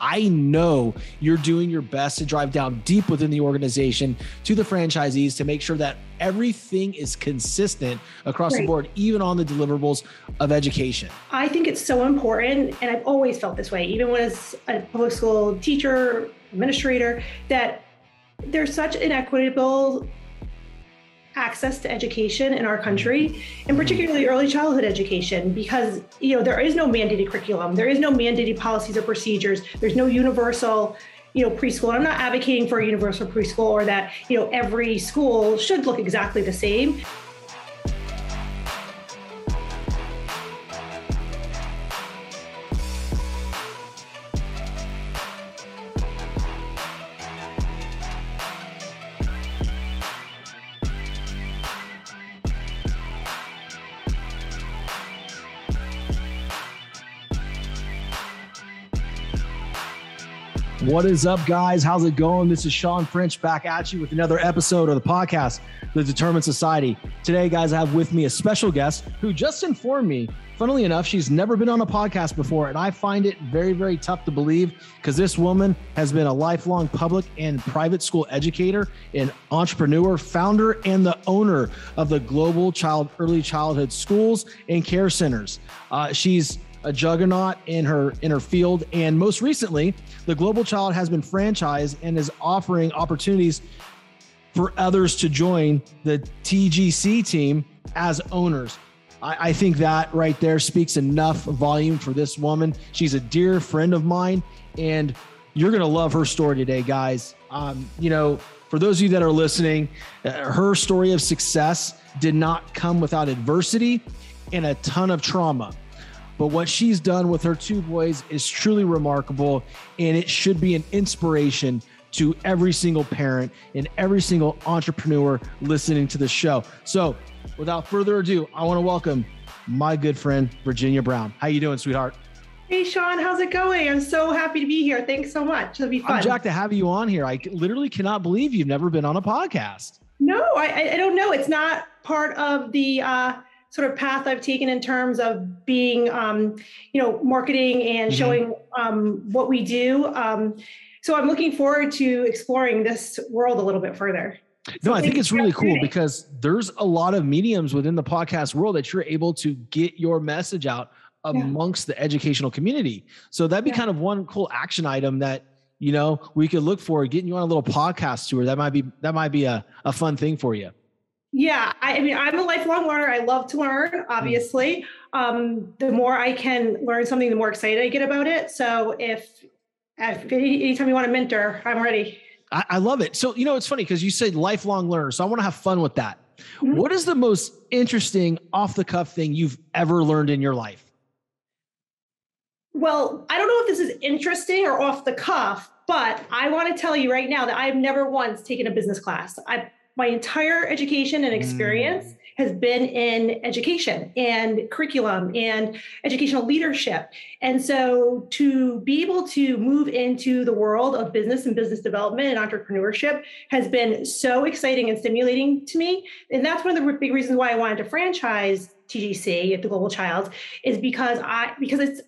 I know you're doing your best to drive down deep within the organization to the franchisees to make sure that everything is consistent across right. the board, even on the deliverables of education. I think it's so important, and I've always felt this way, even when as a public school teacher, administrator, that there's such inequitable access to education in our country and particularly early childhood education because you know there is no mandated curriculum there is no mandated policies or procedures there's no universal you know preschool. I'm not advocating for a universal preschool or that you know every school should look exactly the same What is up, guys? How's it going? This is Shawn French back at you with another episode of the podcast, The Determined Society. Today, guys, I have with me a special guest who just informed me, funnily enough, she's never been on a podcast before. And I find it very, very tough to believe because this woman has been a lifelong public and private school educator and entrepreneur, founder, and the owner of the Global Child Early Childhood Schools and Care Centers. Uh, she's a juggernaut in her in her field. And most recently, the Global Child has been franchised and is offering opportunities for others to join the TGC team as owners. I, I think that right there speaks enough volume for this woman. She's a dear friend of mine, and you're gonna love her story today, guys. Um, you know, for those of you that are listening, uh, her story of success did not come without adversity and a ton of trauma. But what she's done with her two boys is truly remarkable, and it should be an inspiration to every single parent and every single entrepreneur listening to the show. So, without further ado, I want to welcome my good friend Virginia Brown. How you doing, sweetheart? Hey, Shawn, how's it going? I'm so happy to be here. Thanks so much. It'll be fun. I'm jacked to have you on here. I literally cannot believe you've never been on a podcast. No, I, I don't know. It's not part of the uh, sort of path I've taken in terms of being, um, you know, marketing and mm-hmm. showing um, what we do. Um, so I'm looking forward to exploring this world a little bit further. No, I think it's really cool because there's a lot of mediums within the podcast world that you're able to get your message out amongst yeah. the educational community. So that'd be yeah. kind of one cool action item that you know we could look for getting you on a little podcast tour. That might be that might be a, a fun thing for you. Yeah, I, I, mean, I'm a lifelong learner. I love to learn, mm. obviously. Um, the more I can learn something, the more excited I get about it. So if, if anytime you want a mentor, I'm ready. I, I love it. So, you know, it's funny because you said lifelong learner. So I want to have fun with that. Mm-hmm. What is the most interesting off the cuff thing you've ever learned in your life? Well, I don't know if this is interesting or off the cuff, but I want to tell you right now that I've never once taken a business class. I my entire education and experience mm. has been in education and curriculum and educational leadership. And so to be able to move into the world of business and business development and entrepreneurship has been so exciting and stimulating to me. And that's one of the big reasons why I wanted to franchise TGC at the Global Child is because I because it's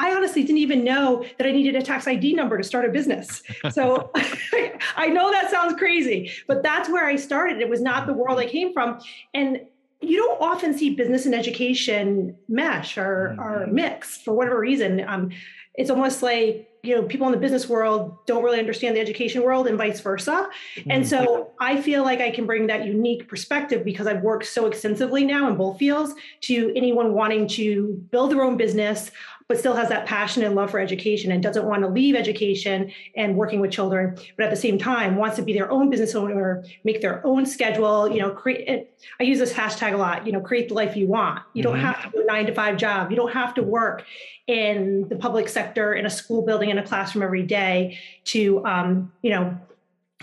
I honestly didn't even know that I needed a tax ID number to start a business. So I know that sounds crazy, but that's where I started. It was not the world I came from. And you don't often see business and education mesh or, mm-hmm. or mix for whatever reason. Um, it's almost like you know people in the business world don't really understand the education world and vice versa and so mm-hmm. i feel like i can bring that unique perspective because i've worked so extensively now in both fields to anyone wanting to build their own business but still has that passion and love for education and doesn't want to leave education and working with children, but at the same time wants to be their own business owner, make their own schedule, you know, create. I use this hashtag a lot, you know, create the life you want. You don't mm-hmm. have to do a nine to five job. You don't have to work in the public sector, in a school building, in a classroom every day to, um, you know,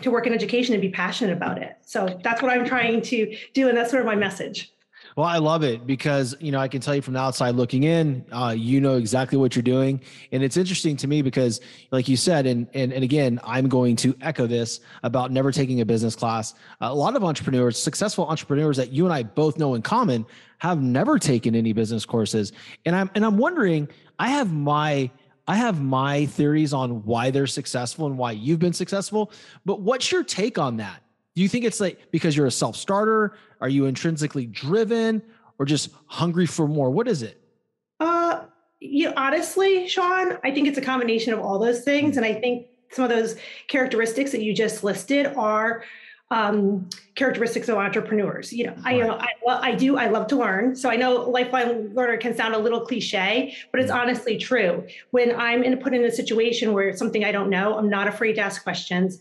to work in education and be passionate about it. So that's what I'm trying to do. And that's sort of my message. Well, I love it because you know I can tell you from the outside looking in, uh, you know exactly what you're doing, and it's interesting to me because, like you said, and and and again, I'm going to echo this about never taking a business class. A lot of entrepreneurs, successful entrepreneurs that you and I both know in common, have never taken any business courses, and I'm and I'm wondering. I have my I have my theories on why they're successful and why you've been successful. But what's your take on that? Do you think it's like because you're a self starter? Are you intrinsically driven or just hungry for more? What is it? Uh, you know, honestly, Shawn, I think it's a combination of all those things. And I think some of those characteristics that you just listed are um, characteristics of entrepreneurs. You know, I, you know, I, well, I do, I love to learn. So I know lifelong learner can sound a little cliche, but it's honestly true. When I'm in, put in a situation where it's something I don't know, I'm not afraid to ask questions.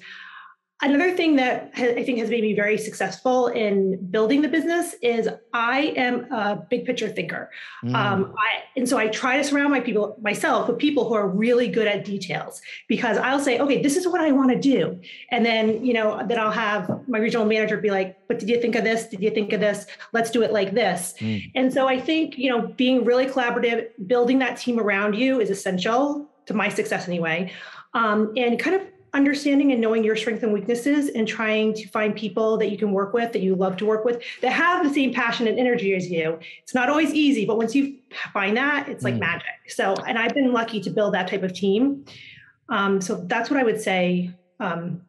Another thing that I think has made me very successful in building the business is I am a big picture thinker, mm. um, I, and so I try to surround my people myself with people who are really good at details because I'll say, okay, this is what I want to do, and then you know then I'll have my regional manager be like, but did you think of this? Did you think of this? Let's do it like this. Mm. And so I think you know being really collaborative, building that team around you is essential to my success anyway, um, and kind of understanding and knowing your strengths and weaknesses and trying to find people that you can work with that you love to work with that have the same passion and energy as you it's not always easy but once you find that it's like mm. magic so and i've been lucky to build that type of team um, so that's what i would say um,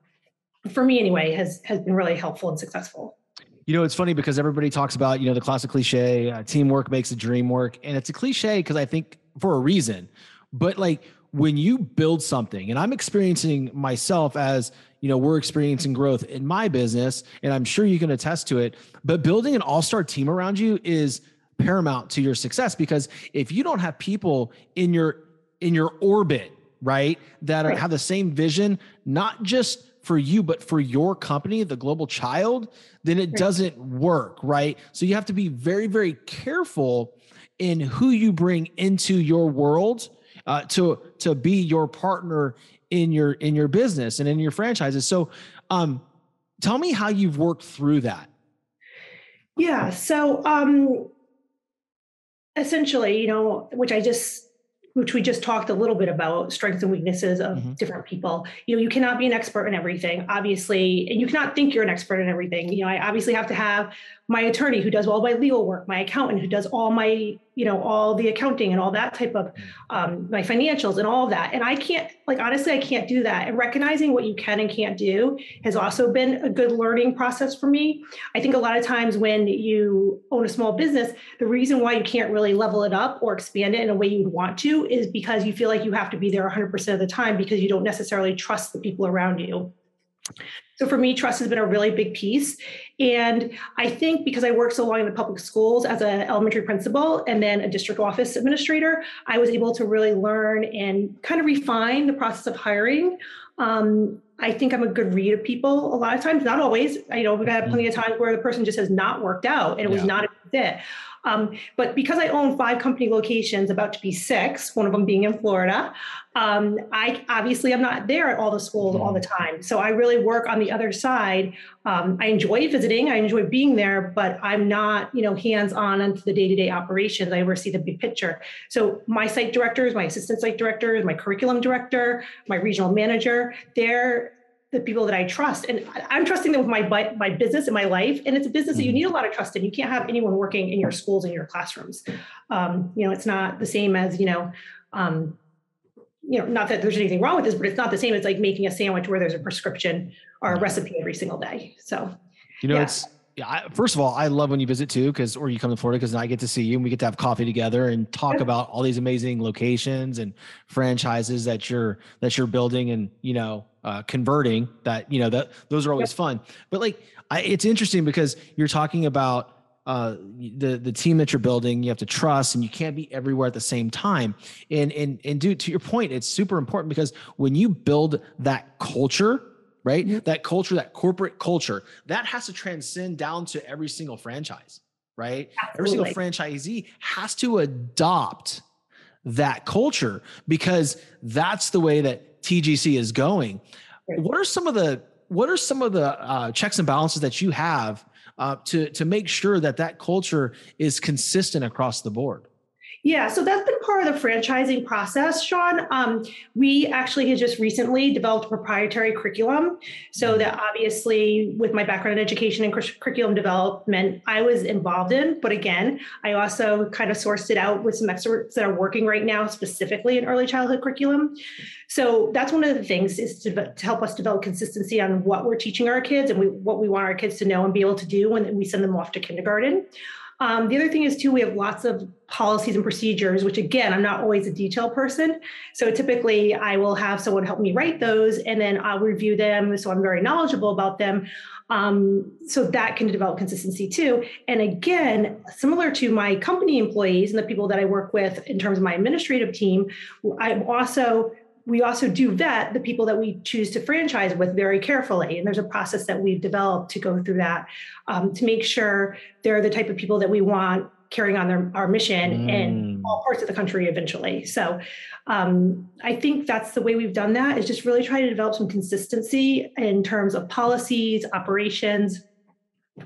for me anyway has has been really helpful and successful you know, it's funny because everybody talks about, you know, the classic cliche, uh, teamwork makes the dream work. And it's a cliche because I think for a reason. But like when you build something and i'm experiencing myself as you know we're experiencing growth in my business and i'm sure you can attest to it but building an all-star team around you is paramount to your success because if you don't have people in your in your orbit right that right. have the same vision not just for you but for your company the global child then it doesn't work right so you have to be very very careful in who you bring into your world uh, to to be your partner in your in your business and in your franchises. So, um, tell me how you've worked through that. Yeah. So, um, essentially, you know, which I just which we just talked a little bit about strengths and weaknesses of mm-hmm. different people. You know, you cannot be an expert in everything, obviously, and you cannot think you're an expert in everything. You know, I obviously have to have my attorney who does all my legal work, my accountant who does all my, you know, all the accounting and all that type of um, my financials and all that. And I can't, like, honestly, I can't do that. And recognizing what you can and can't do has also been a good learning process for me. I think a lot of times when you own a small business, the reason why you can't really level it up or expand it in a way you'd want to is because you feel like you have to be there 100% of the time because you don't necessarily trust the people around you. So for me, trust has been a really big piece. And I think because I worked so long in the public schools as an elementary principal and then a district office administrator, I was able to really learn and kind of refine the process of hiring. Um, I think I'm a good read of people a lot of times, not always. I know we've had plenty of times where the person just has not worked out and it was not a fit. Um, but because I own five company locations, about to be six, one of them being in Florida, um, I obviously I'm not there at all the schools all the mm-hmm. time. So I really work on the other side. Um, I enjoy visiting, I enjoy being there, but I'm not, you know, hands on into the day to day operations. I oversee the big picture. So my site directors, my assistant site directors, my curriculum director, my regional manager, they're the people that I trust. And I'm trusting them with my my business and my life. And it's a business that you mm-hmm. need a lot of trust in. You can't have anyone working in your schools and your classrooms. Um, you know, it's not the same as, you know, um, you know, not that there's anything wrong with this, but it's not the same as like making a sandwich where there's a prescription or a recipe every single day. So, you know, yeah. it's yeah, I, first of all, I love when you visit too, because or you come to Florida because I get to see you and we get to have coffee together and talk about all these amazing locations and franchises that you're that you're building and you know uh, converting. That you know that those are always yep. fun. But like, I, it's interesting because you're talking about uh, the the team that you're building. You have to trust, and you can't be everywhere at the same time. And and and dude, to your point, it's super important because when you build that culture right? Mm-hmm. That culture, that corporate culture, that has to transcend down to every single franchise, right? Absolutely. Every single franchisee has to adopt that culture because that's the way that TGC is going. Right. What are some of the what are some of the uh, checks and balances that you have uh, to to make sure that that culture is consistent across the board? Yeah, so that's been part of the franchising process, Shawn. Um, we actually had just recently developed a proprietary curriculum. So that obviously, with my background in education and curriculum development, I was involved in. But again, I also kind of sourced it out with some experts that are working right now specifically in early childhood curriculum. So that's one of the things is to, to help us develop consistency on what we're teaching our kids and we, what we want our kids to know and be able to do when we send them off to kindergarten. Um, the other thing is too, we have lots of policies and procedures, which again, I'm not always a detail person. So typically I will have someone help me write those and then I'll review them. So I'm very knowledgeable about them. Um, so that can develop consistency too. And again, similar to my company employees and the people that I work with in terms of my administrative team, I'm also we also do vet the people that we choose to franchise with very carefully. And there's a process that we've developed to go through that um, to make sure they're the type of people that we want carrying on their, our mission mm. in all parts of the country eventually. So um, I think that's the way we've done that is just really try to develop some consistency in terms of policies, operations,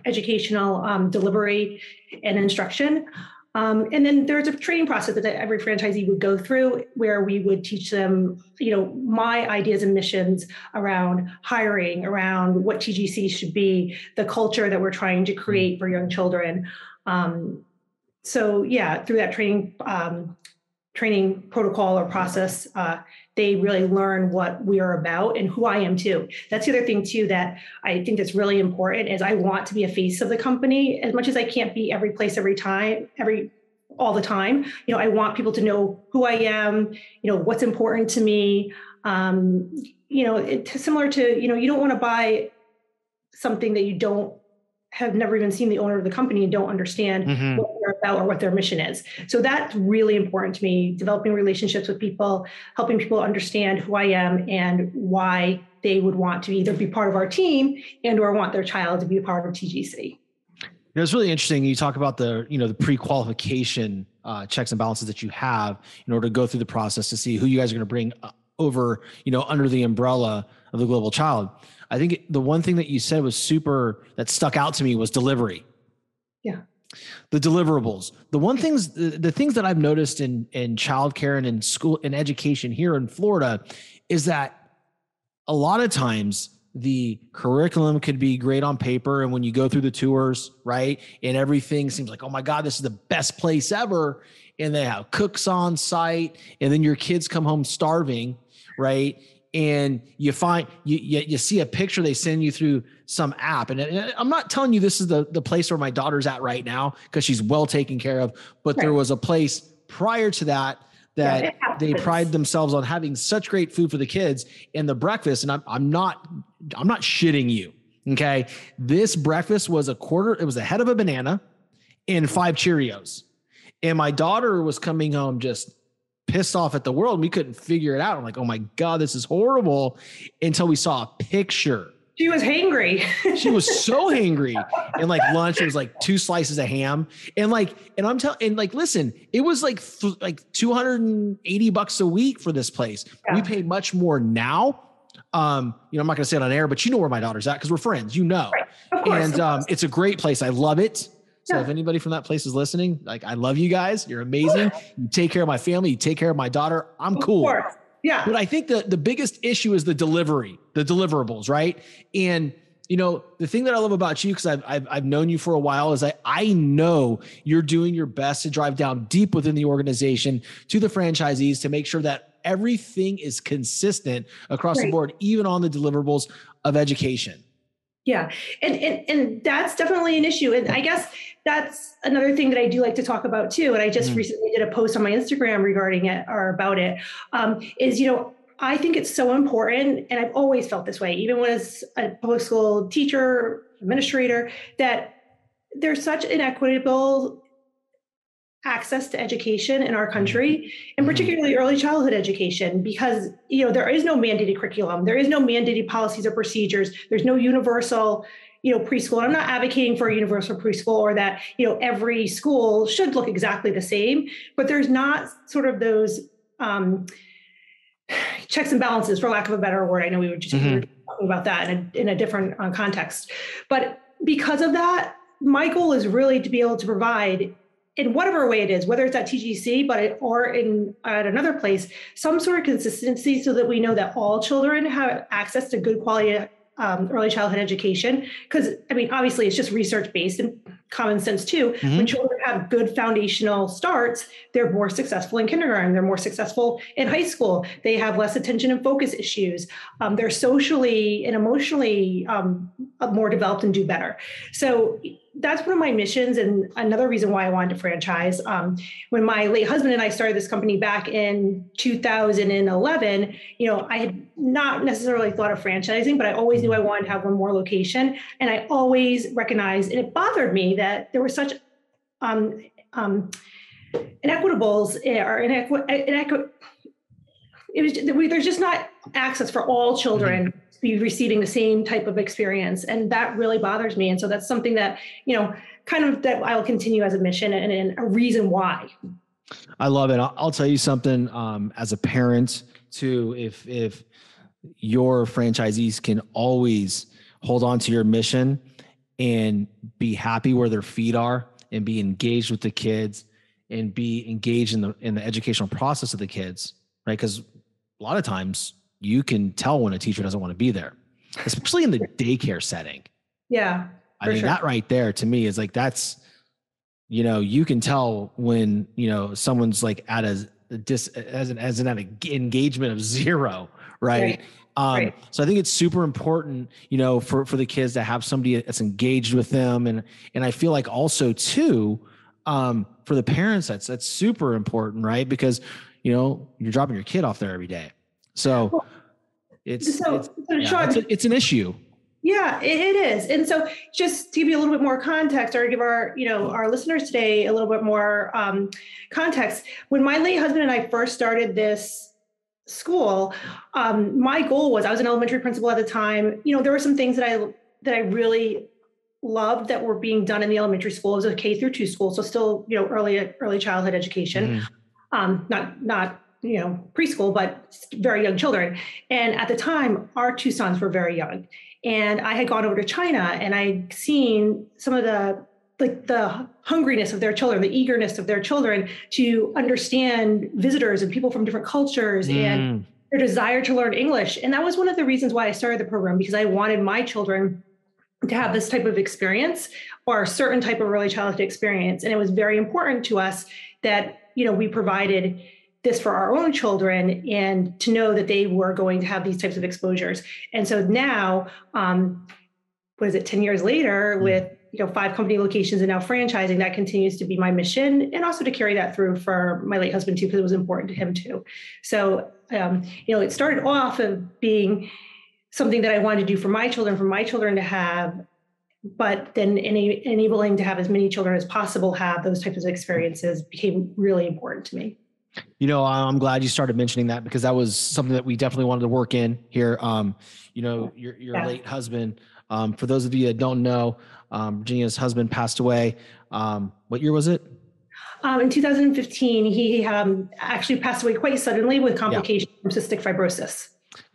educational um, delivery, and instruction. Um, and then there's a training process that every franchisee would go through where we would teach them, you know, my ideas and missions around hiring, around what TGC should be, the culture that we're trying to create for young children. Um, so yeah, through that training um, training protocol or process, uh, they really learn what we are about and who I am too. That's the other thing too that I think that's really important is I want to be a face of the company as much as I can't be every place every time every all the time. You know, I want people to know who I am. You know what's important to me. Um, you know, it's similar to you know you don't want to buy something that you don't have never even seen the owner of the company and don't understand mm-hmm. what they're about or what their mission is. So that's really important to me, developing relationships with people, helping people understand who I am and why they would want to either be part of our team and or want their child to be a part of TGC. You know, it's really interesting. You talk about the, you know, the pre-qualification uh, checks and balances that you have in order to go through the process to see who you guys are going to bring uh, over, you know, under the umbrella of the global child. I think the one thing that you said was super that stuck out to me was delivery. Yeah. The deliverables. The one things the, the things that I've noticed in in childcare and in school and education here in Florida is that a lot of times the curriculum could be great on paper and when you go through the tours right and everything seems like oh my god this is the best place ever and they have cooks on site and then your kids come home starving right? And you find you, you, you see a picture they send you through some app. And, i'm not telling you this is the, the place where my daughter's at right now because she's well taken care of but right. there was a place prior to that that yeah, they pride themselves on having such great food for the kids and the breakfast. And I'm, I'm not i'm not shitting you okay? This breakfast was a quarter it was a head of a banana and five cheerios. And my daughter was coming home just pissed off at the world. We couldn't figure it out. I'm like, oh my God, this is horrible. Until we saw a picture. She was hangry. she was so hangry. And like lunch, it was like two slices of ham. And like, and I'm telling, and like, listen, it was like th- like 280 bucks a week for this place. Yeah. We pay much more now. Um, you know, I'm not gonna say it on air, but you know where my daughter's at because we're friends, you know. Right. Course, and um, it's a great place. I love it. So yeah. if anybody from that place is listening, like I love you guys. You're amazing. You take care of my family. You take care of my daughter. I'm of cool. Course. Yeah. But I think the the biggest issue is the delivery, the deliverables, right? And you know the thing that I love about you because I've, I've I've known you for a while is I I know you're doing your best to drive down deep within the organization to the franchisees to make sure that everything is consistent across right. the board, even on the deliverables of education. Yeah, and, and and that's definitely an issue, and I guess that's another thing that I do like to talk about too. And I just mm. recently did a post on my Instagram regarding it or about it. Um, is you know I think it's so important, and I've always felt this way, even when as a public school teacher, administrator, that there's such inequitable access to education in our country and mm-hmm. particularly early childhood education because you know there is no mandated curriculum there is no mandated policies or procedures there's no universal you know preschool and i'm not advocating for a universal preschool or that you know every school should look exactly the same but there's not sort of those um, checks and balances for lack of a better word i know we were just mm-hmm. talking about that in a, in a different uh, context but because of that my goal is really to be able to provide in whatever way it is, whether it's at TGC, but it, or in at another place, some sort of consistency so that we know that all children have access to good quality um, early childhood education. Because I mean, obviously, it's just research based and common sense too. Mm-hmm. When children have good foundational starts, they're more successful in kindergarten. They're more successful in high school. They have less attention and focus issues. Um, they're socially and emotionally um, more developed and do better. So that's one of my missions and another reason why I wanted to franchise. Um, when my late husband and I started this company back in 2011, you know, I had not necessarily thought of franchising, but I always knew I wanted to have one more location. And I always recognized, and it bothered me that there were such um, um, inequitables eh, or inequi- inequi- it was there's just not access for all children mm-hmm be receiving the same type of experience. And that really bothers me. And so that's something that you know kind of that i'll continue as a mission and, and a reason why. I love it. I'll, I'll tell you something um, as a parent too if if your franchisees can always hold on to your mission and be happy where their feet are and be engaged with the kids and be engaged in the in the educational process of the kids right? Because a lot of times you can tell when a teacher doesn't want to be there, especially in the daycare setting. Yeah. I mean, sure. that right there to me is like, that's, you know, you can tell when, you know, someone's like at a, dis as an, as an engagement of zero. Right. right. Um, right. so I think it's super important, you know, for, for the kids to have somebody that's engaged with them. And, and I feel like also too, um, for the parents, that's, that's super important, right? Because, you know, you're dropping your kid off there every day. So it's so, it's, so yeah, it's, a, it's, an issue. Yeah, it, it is. And so just to give you a little bit more context or give our, you know, our listeners today a little bit more um, context, when my late husband and I first started this school, um, my goal was I was an elementary principal at the time. You know, there were some things that I that I really loved that were being done in the elementary school. It was a K through two school, so still, you know, early early childhood education. Mm-hmm. Um, not not you know preschool but very young children. And at the time our two sons were very young. And i had gone over to china and i'd seen some of the like the hungriness of their children the eagerness of their children to understand visitors and people from different cultures mm. and their desire to learn english. And that was one of the reasons why i started the program because i wanted my children to have this type of experience or a certain type of early childhood experience. And it was very important to us that you know we provided this for our own children and to know that they were going to have these types of exposures. And so now, um, what is it, 10 years later, mm-hmm. with you know five company locations and now franchising, that continues to be my mission, and also to carry that through for my late husband too, because it was important to him too. So um, you know, it started off of being something that I wanted to do for my children, for my children to have but then enabling to have as many children as possible have those types of experiences became really important to me. You know, I'm glad you started mentioning that because that was something that we definitely wanted to work in here. Um, you know, your your yeah. late husband. Um, for those of you that don't know, um, Virginia's husband passed away. Um, what year was it? Um, in 2015, he um, actually passed away quite suddenly with complications yeah. from cystic fibrosis.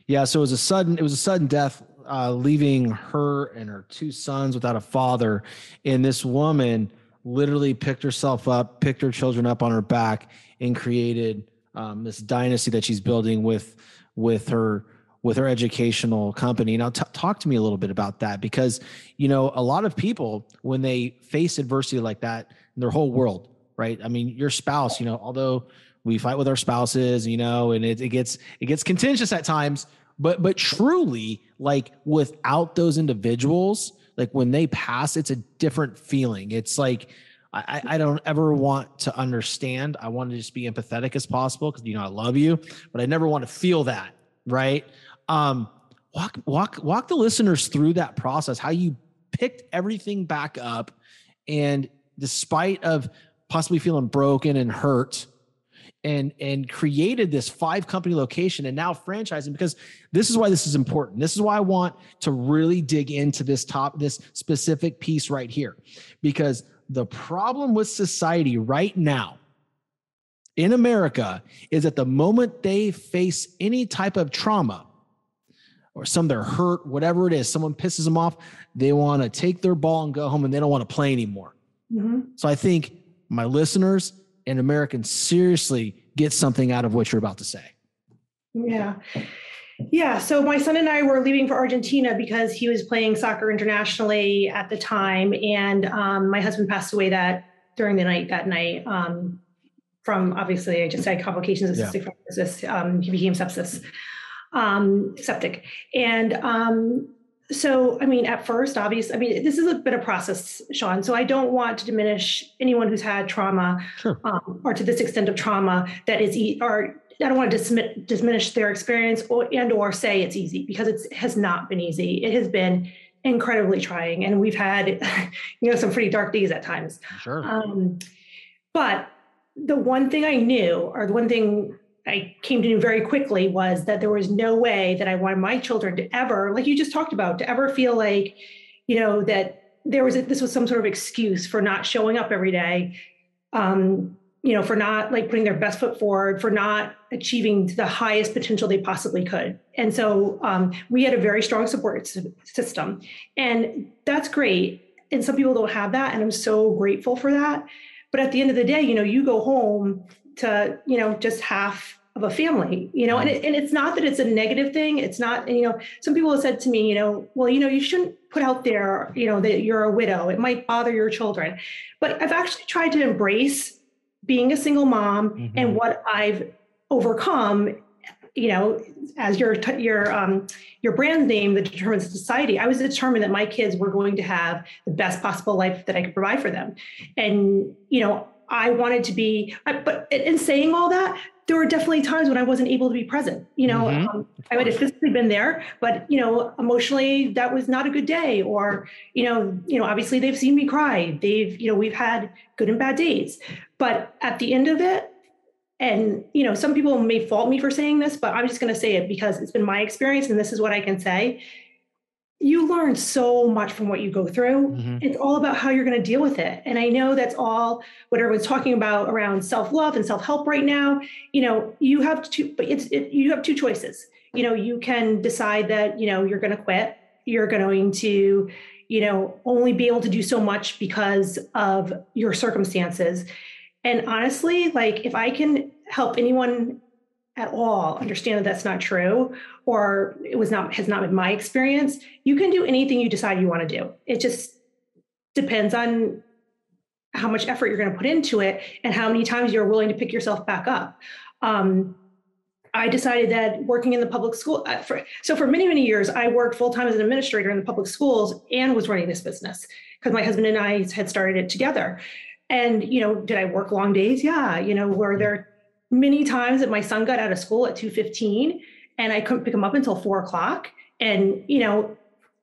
Yeah, so it was a sudden it was a sudden death, uh, leaving her and her two sons without a father. And this woman literally picked herself up, picked her children up on her back, and created um, this dynasty that she's building with with her with her educational company. Now, t- talk to me a little bit about that because you know a lot of people when they face adversity like that their whole world, right? I mean, your spouse, you know, although we fight with our spouses, you know, and it, it gets it gets contentious at times, but but truly, like without those individuals, like when they pass, it's a different feeling. It's like I, I don't ever want to understand. I want to just be empathetic as possible because you know I love you, but I never want to feel that, right? Um, walk walk walk the listeners through that process, how you picked everything back up, and despite of possibly feeling broken and hurt, and and created this five company location and now franchising because this is why this is important this is why i want to really dig into this top this specific piece right here because the problem with society right now in America is that the moment they face any type of trauma or some they're hurt, whatever it is, someone pisses them off, they want to take their ball and go home and they don't want to play anymore. Mm-hmm. So I think my listeners and Americans seriously get something out of what you're about to say. Yeah. Yeah. So my son and I were leaving for Argentina because he was playing soccer internationally at the time. And um, my husband passed away that during the night that night um, from obviously I just had complications of cystic fibrosis. Um, he became sepsis, um, septic. And um, so, I mean, at first, obviously, I mean, this is a bit of process, Shawn. So I don't want to diminish anyone who's had trauma sure. Um, or to this extent of trauma that is, e- or I don't want to diminish their experience or and or say it's easy because it has not been easy. It has been incredibly trying, and we've had you know some pretty dark days at times. Sure. Um, but the one thing I knew, or the one thing I came to know very quickly, was that there was no way that I wanted my children to ever, like you just talked about, to ever feel like you know that there was a, this was some sort of excuse for not showing up every day. Um, you know, for not like putting their best foot forward, for not achieving the highest potential they possibly could. And so um, we had a very strong support system, and that's great. And some people don't have that, and I'm so grateful for that. But at the end of the day, you know, you go home to you know just half of a family, you know, and, it, and it's not that it's a negative thing. It's not, you know, some people have said to me, you know, well, you know, you shouldn't put out there, you know, that you're a widow. It might bother your children. But I've actually tried to embrace being a single mom mm-hmm. and what I've overcome you know as your your um, your brand name the determined society i was determined that my kids were going to have the best possible life that i could provide for them and you know i wanted to be but in saying all that there were definitely times when i wasn't able to be present you know mm-hmm. um, i might have physically been there but you know emotionally that was not a good day or you know you know obviously they've seen me cry they've you know we've had good and bad days but at the end of it, and you know, some people may fault me for saying this, but I'm just going to say it because it's been my experience, and this is what I can say. You learn so much from what you go through. Mm-hmm. It's all about how you're going to deal with it. And I know that's all what everyone's talking about around self love and self help right now. You know, you have two, but it's it, you have two choices. You know, you can decide that you know you're going to quit. You're going to you know only be able to do so much because of your circumstances and honestly, like if I can help anyone at all understand that that's not true or it was not has not been my experience, you can do anything you decide you want to do. It just depends on how much effort you're going to put into it and how many times you're willing to pick yourself back up. Um, I decided that working in the public school, uh, for, so for many, many years, I worked full time as an administrator in the public schools and was running this business because my husband and I had started it together. And, you know, did I work long days? Yeah. You know, were there many times that my son got out of school at 2.15 and I couldn't pick him up until four o'clock. And, you know,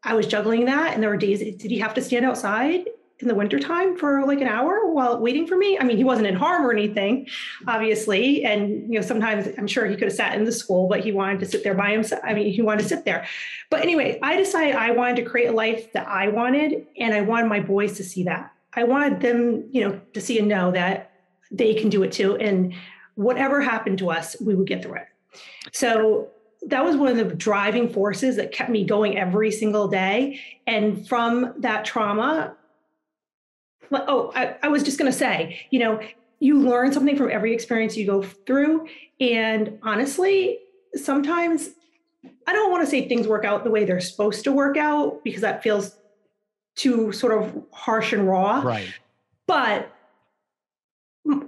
I was juggling that. And there were days, did he have to stand outside in the wintertime for like an hour while waiting for me? I mean, he wasn't in harm or anything, obviously. And, you know, sometimes I'm sure he could have sat in the school, but he wanted to sit there by himself. I mean, he wanted to sit there. But anyway, I decided I wanted to create a life that I wanted. And I wanted my boys to see that. I wanted them, you know, to see and know that they can do it too. And whatever happened to us, we would get through it. So that was one of the driving forces that kept me going every single day. And from that trauma, oh, I, I was just going to say, you know, you learn something from every experience you go through. And honestly, sometimes I don't want to say things work out the way they're supposed to work out because that feels too sort of harsh and raw. Right. But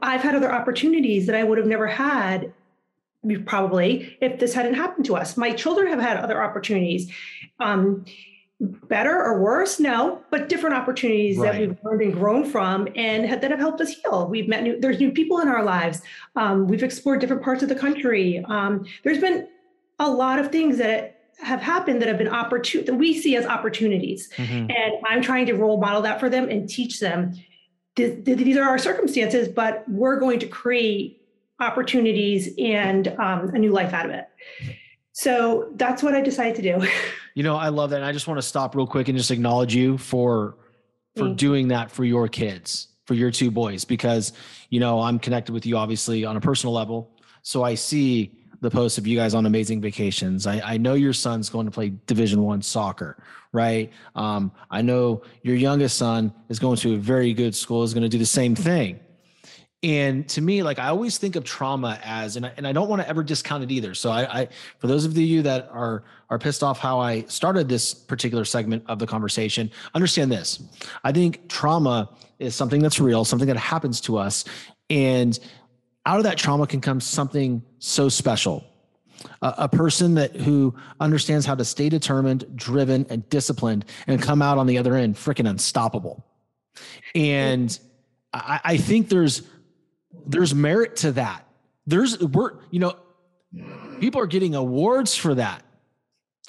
I've had other opportunities that I would have never had probably if this hadn't happened to us. My children have had other opportunities. Um, better or worse no but different opportunities right. that we've learned and grown from and that have helped us heal we've met new there's new people in our lives um, we've explored different parts of the country um, there's been a lot of things that have happened that have been opportune that we see as opportunities mm-hmm. and i'm trying to role model that for them and teach them these are our circumstances but we're going to create opportunities and um, a new life out of it so that's what i decided to do you know i love that and i just want to stop real quick and just acknowledge you for for mm. doing that for your kids for your two boys because you know i'm connected with you obviously on a personal level so i see the posts of you guys on amazing vacations. I, I know your son's going to play Division One soccer, right? Um, I know your youngest son is going to a very good school, is going to do the same thing. And to me, like I always think of trauma as, and I, and I don't want to ever discount it either. So I, I, for those of you that are are pissed off how I started this particular segment of the conversation, understand this. I think trauma is something that's real, something that happens to us, and out of that trauma can come something so special. A, a person that who understands how to stay determined, driven, and disciplined, and come out on the other end freaking unstoppable. And I, I think there's there's merit to that. There's we're you know people are getting awards for that.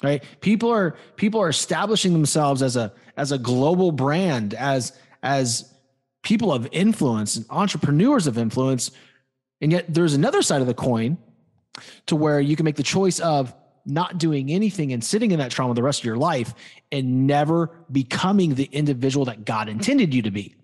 Right? People are people are establishing themselves as a as a global brand as as people of influence and entrepreneurs of influence. And yet there's another side of the coin to where you can make the choice of not doing anything and sitting in that trauma the rest of your life and never becoming the individual that God mm-hmm. intended you to be.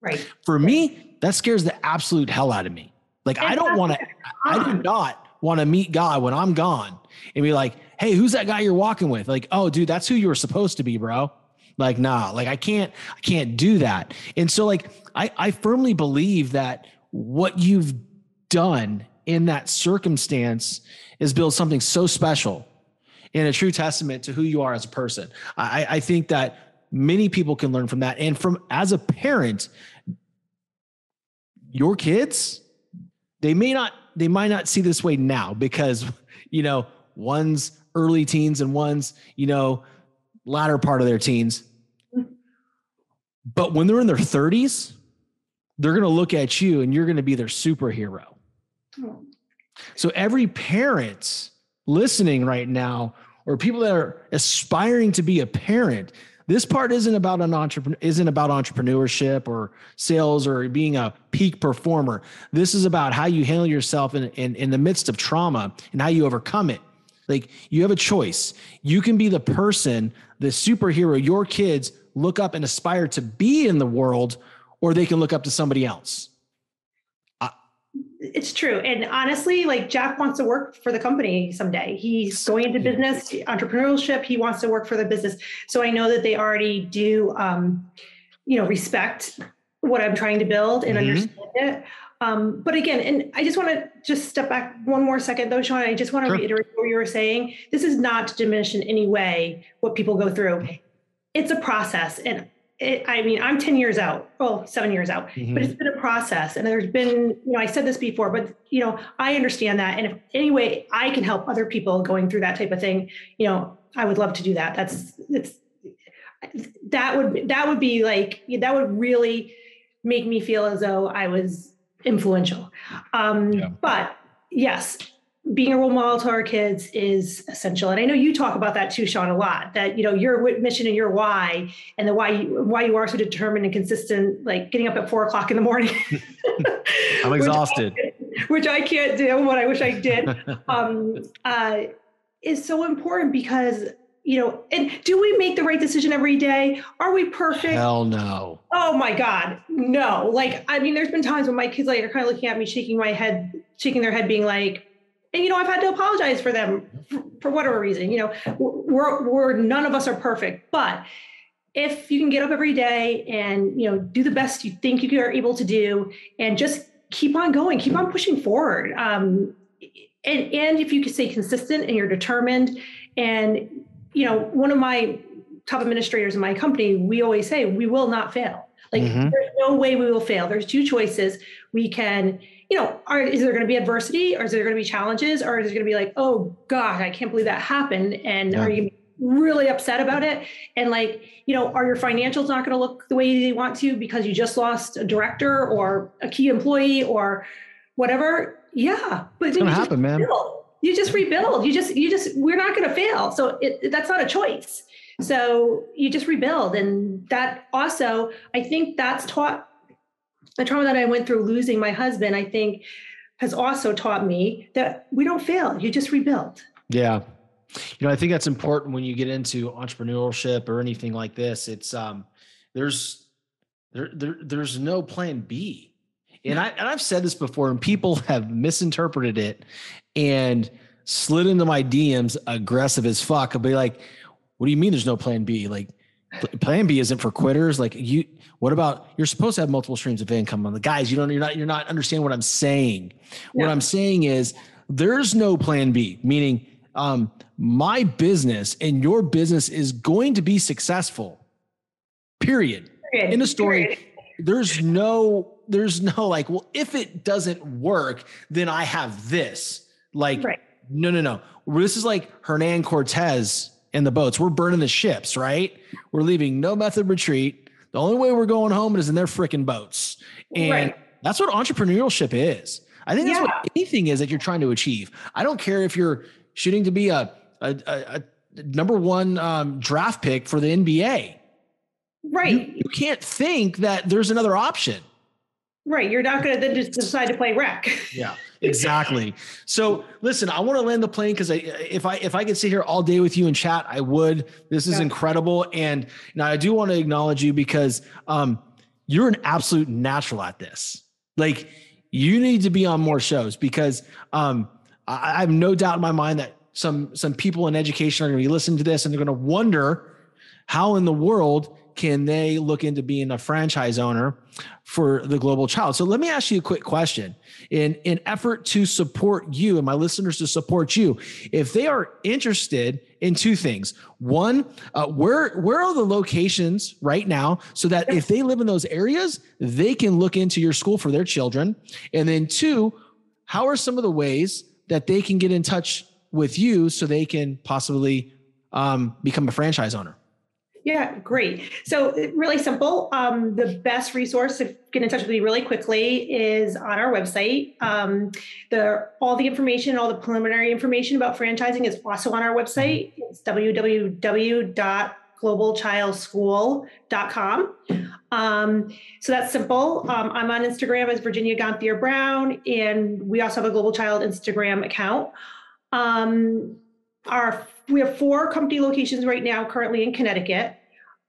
Right. For me, that scares the absolute hell out of me. Like I don't want to I do uh-huh. not want to meet God when I'm gone and be like, "Hey, who's that guy you're walking with?" Like, "Oh, dude, that's who you were supposed to be, bro." Like, nah, like I can't I can't do that. And so like I I firmly believe that what you've done in that circumstance is build something so special and a true testament to who you are as a person. I, I think that many people can learn from that. And from as a parent, your kids, they may not, they might not see this way now because, you know, one's early teens and one's, you know, latter part of their teens. But when they're in their 30s, they're going to look at you and you're going to be their superhero. So every parent listening right now, or people that are aspiring to be a parent, this part isn't about an entrepreneur isn't about entrepreneurship or sales or being a peak performer. This is about how you handle yourself in, in, in the midst of trauma and how you overcome it. Like you have a choice. You can be the person, the superhero your kids look up and aspire to be in the world, or they can look up to somebody else it's true. And honestly, like Jack wants to work for the company someday. He's going into business, entrepreneurship. He wants to work for the business. So I know that they already do, um, you know, respect what I'm trying to build and mm-hmm. understand it. Um, but again, and I just want to just step back one more second, though, Shawn. I just want to sure. reiterate what you were saying. This is not to diminish in any way what people go through. It's a process, and it, I mean, I'm 10 years out, well, seven years out, mm-hmm. but it's been a process. And there's been, you know, I said this before, but, you know, I understand that. And if any way I can help other people going through that type of thing, you know, I would love to do that. That's, it's, that would, that would be like, that would really make me feel as though I was influential. Um, yeah. But yes, being a role model to our kids is essential. And i know you talk about that too shawn a lot that you know your mission and your why and the why you, why you are so determined and consistent like getting up at four o'clock in the morning. I'm exhausted which I, which I, can't do what i wish i did. Um, uh, is so important because you know and do we make the right decision every day? Are we perfect? Hell no. Oh my god no. Like i mean there's been times when my kids like are kind of looking at me shaking my head shaking their head being like and you know i've had to apologize for them for, for whatever reason you know we're, we're none of us are perfect but if you can get up every day and you know do the best you think you are able to do and just keep on going keep on pushing forward um, and and if you can stay consistent and you're determined. And you know one of my top administrators in my company we always say we will not fail like mm-hmm. there's no way we will fail there's two choices we can you know, are, is there going to be adversity or is there going to be challenges or is it going to be like, oh God, I can't believe that happened? And yeah. are you really upset about it? And like, you know, are your financials not going to look the way they want to because you just lost a director or a key employee or whatever? Yeah, but it's going to happen, man. You just rebuild. You just, you just, we're not going to fail. So it, that's not a choice. So you just rebuild. And that also, I think that's taught the trauma that I went through losing my husband, I think has also taught me that we don't fail, you just rebuild. Yeah. You know, I think that's important when you get into entrepreneurship or anything like this. It's um there's there, there there's no plan B. And I and I've said this before and people have misinterpreted it and slid into my DMs aggressive as fuck. I'll be like, what do you mean there's no plan B? Like Plan B isn't for quitters. Like you, what about you're supposed to have multiple streams of income on the guys? You don't. You're not. You're not understanding what I'm saying. What I'm saying is there's no plan B. Meaning, um, my business and your business is going to be successful. Period. Period. In a story, Period. there's no. There's no like. Well, if it doesn't work, then I have this. Like, Right. no, no, no. This is like Hernan Cortez and the boats. We're burning the ships, right? We're leaving no method retreat. The only way we're going home is in their freaking boats. And Right. that's what entrepreneurship is. I think that's Yeah. what anything is that you're trying to achieve. I don't care if you're shooting to be a, a, a, a number one um, draft pick for the NBA. Right. You can't think that there's another option. Right. You're not going to then just decide to play rec. Yeah, exactly. So listen, I want to land the plane because I, if I if I could sit here all day with you and chat, I would. This is Yeah. incredible, and now I do want to acknowledge you because um, you're an absolute natural at this. Like you need to be on more shows because um, I, I have no doubt in my mind that some some people in education are going to be listening to this and they're going to wonder how in the world can they look into being a franchise owner for the global child? So let me ask you a quick question. In in effort to support you and my listeners to support you if they are interested in two things. One uh, where where are the locations right now so that if they live in those areas they can look into your school for their children? And then two how are some of the ways that they can get in touch with you so they can possibly um, become a franchise owner Yeah, great. So really simple. Um, the best resource to get in touch with me really quickly is on our website. Um, the all the information, all the preliminary information about franchising is also on our website. It's www.globalchildschool.com. Um, so that's simple. Um, I'm on Instagram as Virginia Gonthier Brown, and we also have a Global Child Instagram account. Um, our we have four company locations right now, currently in Connecticut.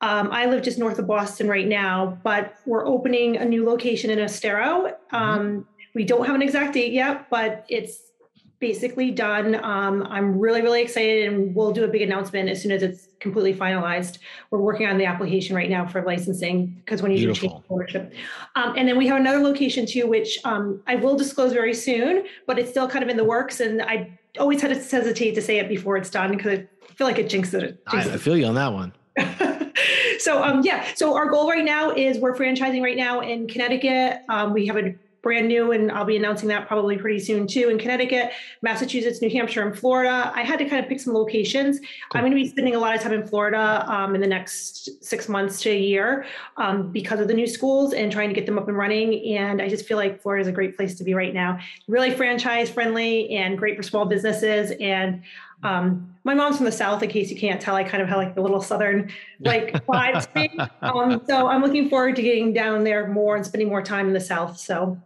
Um, I live just north of Boston right now, but we're opening a new location in Estero. Um, we don't have an exact date yet, but it's basically done. Um, I'm really, really excited, and we'll do a big announcement as soon as it's completely finalized. We're working on the application right now for licensing because when you do Beautiful. change ownership, um, and then we have another location too, which um, I will disclose very soon, but it's still kind of in the works, and I always had to hesitate to say it before it's done because I feel like it jinxes it. I, I feel you on that one so um yeah so our goal right now is we're franchising right now in connecticut um, we have a brand new and i'll be announcing that probably pretty soon too in connecticut massachusetts new hampshire and florida. I had to kind of pick some locations. I'm going to be spending a lot of time in florida um, in the next six months to a year um, because of the new schools and trying to get them up and running and i just feel like florida is a great place to be right now. Really franchise friendly and great for small businesses and um, my mom's from the south in case you can't tell i kind of have like the little southern like vibe to me. um, so i'm looking forward to getting down there more and spending more time in the south so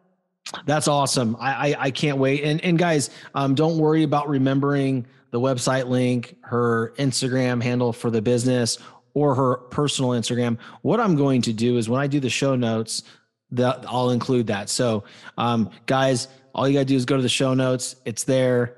That's awesome. I I, I can't wait. And and guys, um, don't worry about remembering the website link, her Instagram handle for the business, or her personal Instagram. What I'm going to do is when I do the show notes, that I'll include that. So, um, guys, all you gotta do is go to the show notes. It's there,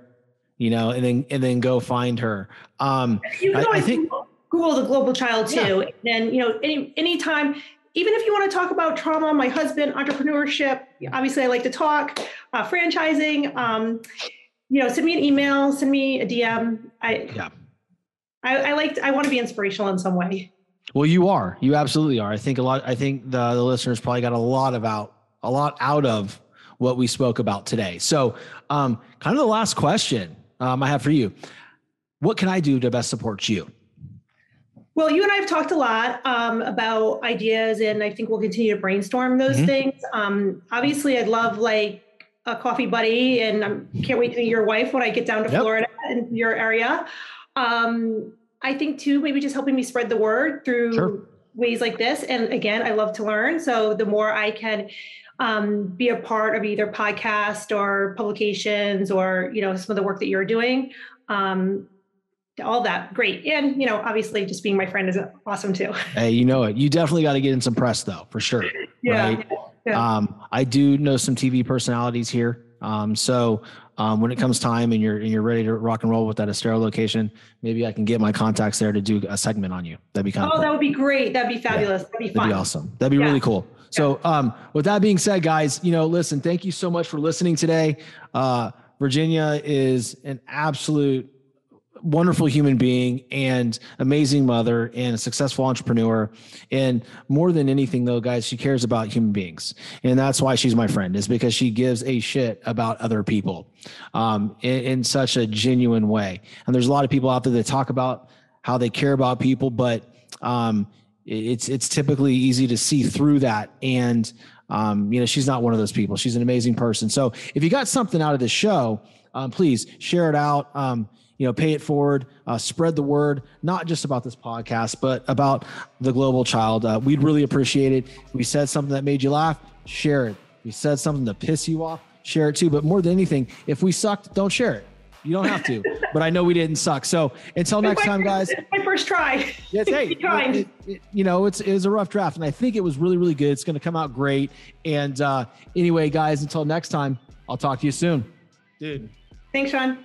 you know, and then and then go find her. Um, you can I- I think- Google, Google the global child Yeah. too and then you know any anytime even if you want to talk about trauma my husband entrepreneurship obviously i like to talk uh, franchising um, you know send me an email send me a dm i Yeah. I, I like I want to be inspirational in some way. Well, you are. You absolutely are. I think a lot. I think the the listeners probably got a lot about a lot out of what we spoke about today. So, um, kind of the last question um, I have for you: What can I do to best support you? Well, you and I have talked a lot um, about ideas, and I think we'll continue to brainstorm those Mhm. things. Um, obviously, I'd love like a coffee buddy, and I can't wait to meet your wife when I get down to Yep. Florida and your area. Um, I think too, maybe just helping me spread the word through Sure. ways like this. And again, I love to learn, so the more I can um, be a part of either podcast or publications or you know some of the work that you're doing. Um, all that great and you know obviously just being my friend is awesome too Hey, you know it. You definitely got to get in some press though, for sure. Right. yeah. Um, I do know some TV personalities here. Um, so um, when it comes time and you're and you're ready to rock and roll with that Estero location, maybe I can get my contacts there to do a segment on you. That'd be kind oh, of. Oh, cool. that would be great. That'd be fabulous. Yeah. That'd be fun. That'd be awesome. That'd be yeah. really cool. So, um, with that being said, guys, you know, listen, thank you so much for listening today. Uh, Virginia is an absolute wonderful human being and amazing mother and a successful entrepreneur and more than anything though guys she cares about human beings. And that's why she's my friend is because she gives a shit about other people um, in, in such a genuine way. And there's a lot of people out there that talk about how they care about people but um, it's it's typically easy to see through that. And um, you know she's not one of those people. She's an amazing person. So if you got something out of this show um, please share it out. Um, you know, pay it forward, uh, spread the word, not just about this podcast, but about the global child. Uh, we'd really appreciate it. If we said something that made you laugh, share it. If we said something to piss you off, share it too. But more than anything, if we sucked, don't share it. You don't have to, but I know we didn't suck. So until next time, guys. My first try. Yes, hey, it, it, you know, it's it was a rough draft, and I think it was really, really good. It's going to come out great. And uh, anyway, guys, until next time, I'll talk to you soon, dude. Thanks, Shawn.